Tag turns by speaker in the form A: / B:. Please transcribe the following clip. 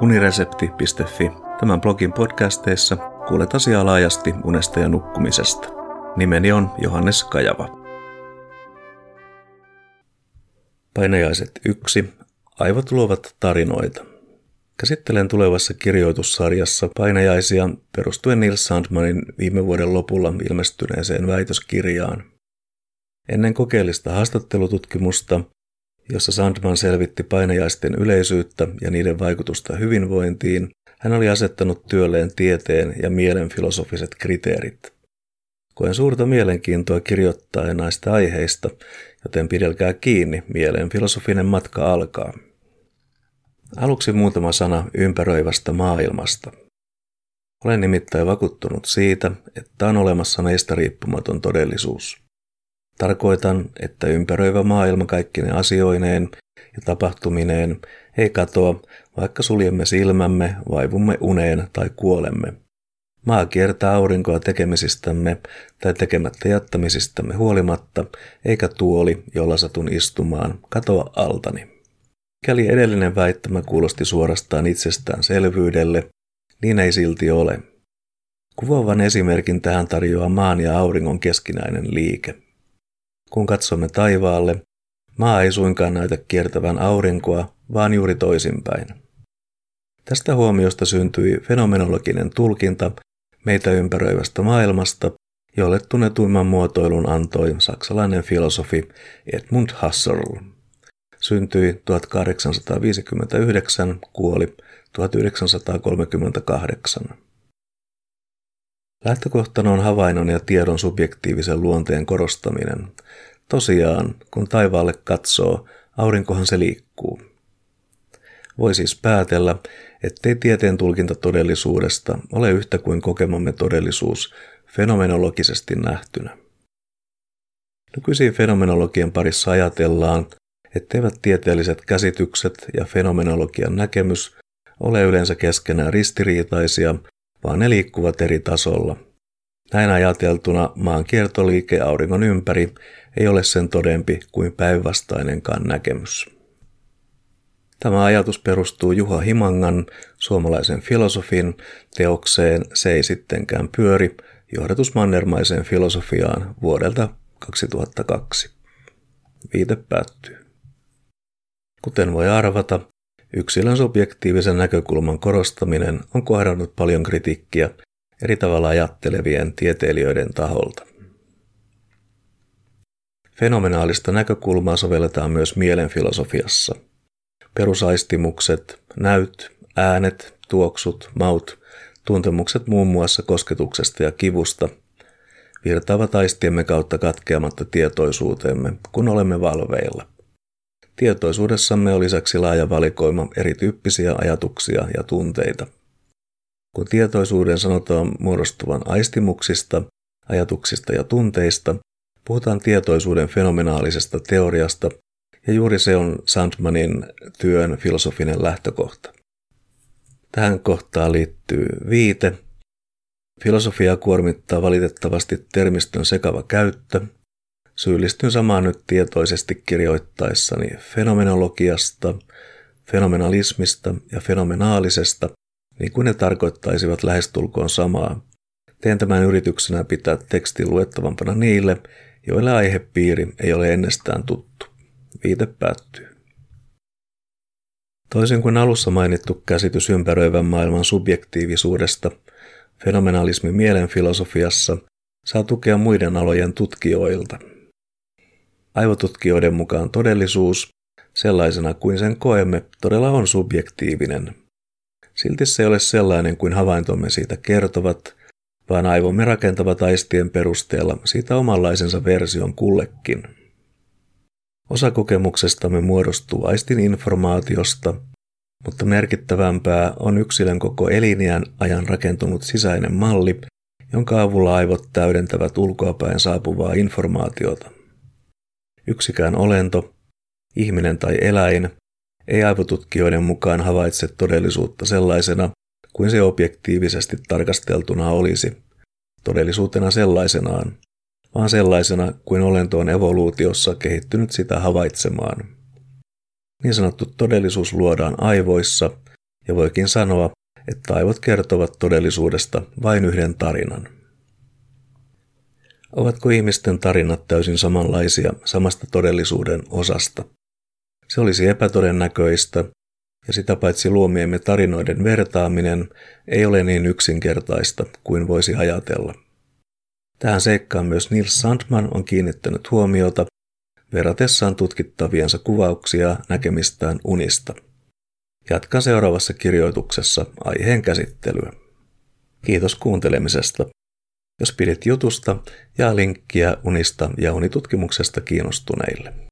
A: uniresepti.fi. Tämän blogin podcasteissa kuulet asiaa laajasti unesta ja nukkumisesta. Nimeni on Johannes Kajava. Painajaiset 1. Aivot luovat tarinoita. Käsittelen tulevassa kirjoitussarjassa painajaisia perustuen Nils Sandmanin viime vuoden lopulla ilmestyneeseen väitöskirjaan. Ennen kokeellista haastattelututkimusta jossa Sandman selvitti painajaisten yleisyyttä ja niiden vaikutusta hyvinvointiin, hän oli asettanut työlleen tieteen ja mielen filosofiset kriteerit. Koen suurta mielenkiintoa kirjoittaa näistä aiheista, joten pidelkää kiinni, mielen filosofinen matka alkaa. Aluksi muutama sana ympäröivästä maailmasta. Olen nimittäin vakuuttunut siitä, että on olemassa meistä riippumaton todellisuus. Tarkoitan, että ympäröivä maailma kaikkine asioineen ja tapahtumineen ei katoa, vaikka suljemme silmämme, vaivumme uneen tai kuolemme. Maa kiertää aurinkoa tekemisistämme tai tekemättä jättämisistämme huolimatta, eikä tuoli, jolla satun istumaan, katoa altani. Käli edellinen väittämä kuulosti suorastaan itsestäänselvyydelle, niin ei silti ole. Kuvaavan esimerkin tähän tarjoaa maan ja auringon keskinäinen liike. Kun katsomme taivaalle, maa ei suinkaan näytä kiertävän aurinkoa, vaan juuri toisinpäin. Tästä huomiosta syntyi fenomenologinen tulkinta meitä ympäröivästä maailmasta, jolle tunnetuimman muotoilun antoi saksalainen filosofi Edmund Husserl. Syntyi 1859, kuoli 1938. Lähtökohtana on havainnon ja tiedon subjektiivisen luonteen korostaminen. Tosiaan, kun taivaalle katsoo, aurinkohan se liikkuu. Voi siis päätellä, ettei tieteen tulkinta todellisuudesta ole yhtä kuin kokemamme todellisuus fenomenologisesti nähtynä. Nykyisin fenomenologian parissa ajatellaan, etteivät tieteelliset käsitykset ja fenomenologian näkemys ole yleensä keskenään ristiriitaisia vaan ne liikkuvat eri tasolla. Näin ajateltuna maan kiertoliike auringon ympäri ei ole sen todempi kuin päinvastainenkaan näkemys. Tämä ajatus perustuu Juha Himangan, suomalaisen filosofin, teokseen Se ei sittenkään pyöri, johdatus mannermaiseen filosofiaan vuodelta 2002. Viite päättyy. Kuten voi arvata, Yksilön subjektiivisen näkökulman korostaminen on kohdannut paljon kritiikkiä eri tavalla ajattelevien tieteilijöiden taholta. Fenomenaalista näkökulmaa sovelletaan myös mielenfilosofiassa. Perusaistimukset, näyt, äänet, tuoksut, maut, tuntemukset muun muassa kosketuksesta ja kivusta virtaavat aistiemme kautta katkeamatta tietoisuuteemme, kun olemme valveilla. Tietoisuudessamme on lisäksi laaja valikoima erityyppisiä ajatuksia ja tunteita. Kun tietoisuuden sanotaan muodostuvan aistimuksista, ajatuksista ja tunteista, puhutaan tietoisuuden fenomenaalisesta teoriasta, ja juuri se on Sandmanin työn filosofinen lähtökohta. Tähän kohtaan liittyy viite. Filosofia kuormittaa valitettavasti termistön sekava käyttö, Syyllistyn samaan nyt tietoisesti kirjoittaessani fenomenologiasta, fenomenalismista ja fenomenaalisesta, niin kuin ne tarkoittaisivat lähestulkoon samaa. Teen tämän yrityksenä pitää tekstin luettavampana niille, joille aihepiiri ei ole ennestään tuttu. Viite päättyy. Toisin kuin alussa mainittu käsitys ympäröivän maailman subjektiivisuudesta, fenomenalismi mielenfilosofiassa saa tukea muiden alojen tutkijoilta – Aivotutkijoiden mukaan todellisuus, sellaisena kuin sen koemme, todella on subjektiivinen. Silti se ei ole sellainen kuin havaintomme siitä kertovat, vaan aivomme rakentavat aistien perusteella siitä omanlaisensa version kullekin. Osa kokemuksestamme muodostuu aistin informaatiosta, mutta merkittävämpää on yksilön koko eliniän ajan rakentunut sisäinen malli, jonka avulla aivot täydentävät ulkoapäin saapuvaa informaatiota. Yksikään olento, ihminen tai eläin, ei aivotutkijoiden mukaan havaitse todellisuutta sellaisena kuin se objektiivisesti tarkasteltuna olisi, todellisuutena sellaisenaan, vaan sellaisena kuin olento on evoluutiossa kehittynyt sitä havaitsemaan. Niin sanottu todellisuus luodaan aivoissa ja voikin sanoa, että aivot kertovat todellisuudesta vain yhden tarinan. Ovatko ihmisten tarinat täysin samanlaisia samasta todellisuuden osasta? Se olisi epätodennäköistä, ja sitä paitsi luomiemme tarinoiden vertaaminen ei ole niin yksinkertaista kuin voisi ajatella. Tähän seikkaan myös Nils Sandman on kiinnittänyt huomiota verratessaan tutkittaviensa kuvauksia näkemistään unista. Jatkan seuraavassa kirjoituksessa aiheen käsittelyä. Kiitos kuuntelemisesta. Jos pidit jutusta, jaa linkkiä unista ja unitutkimuksesta kiinnostuneille.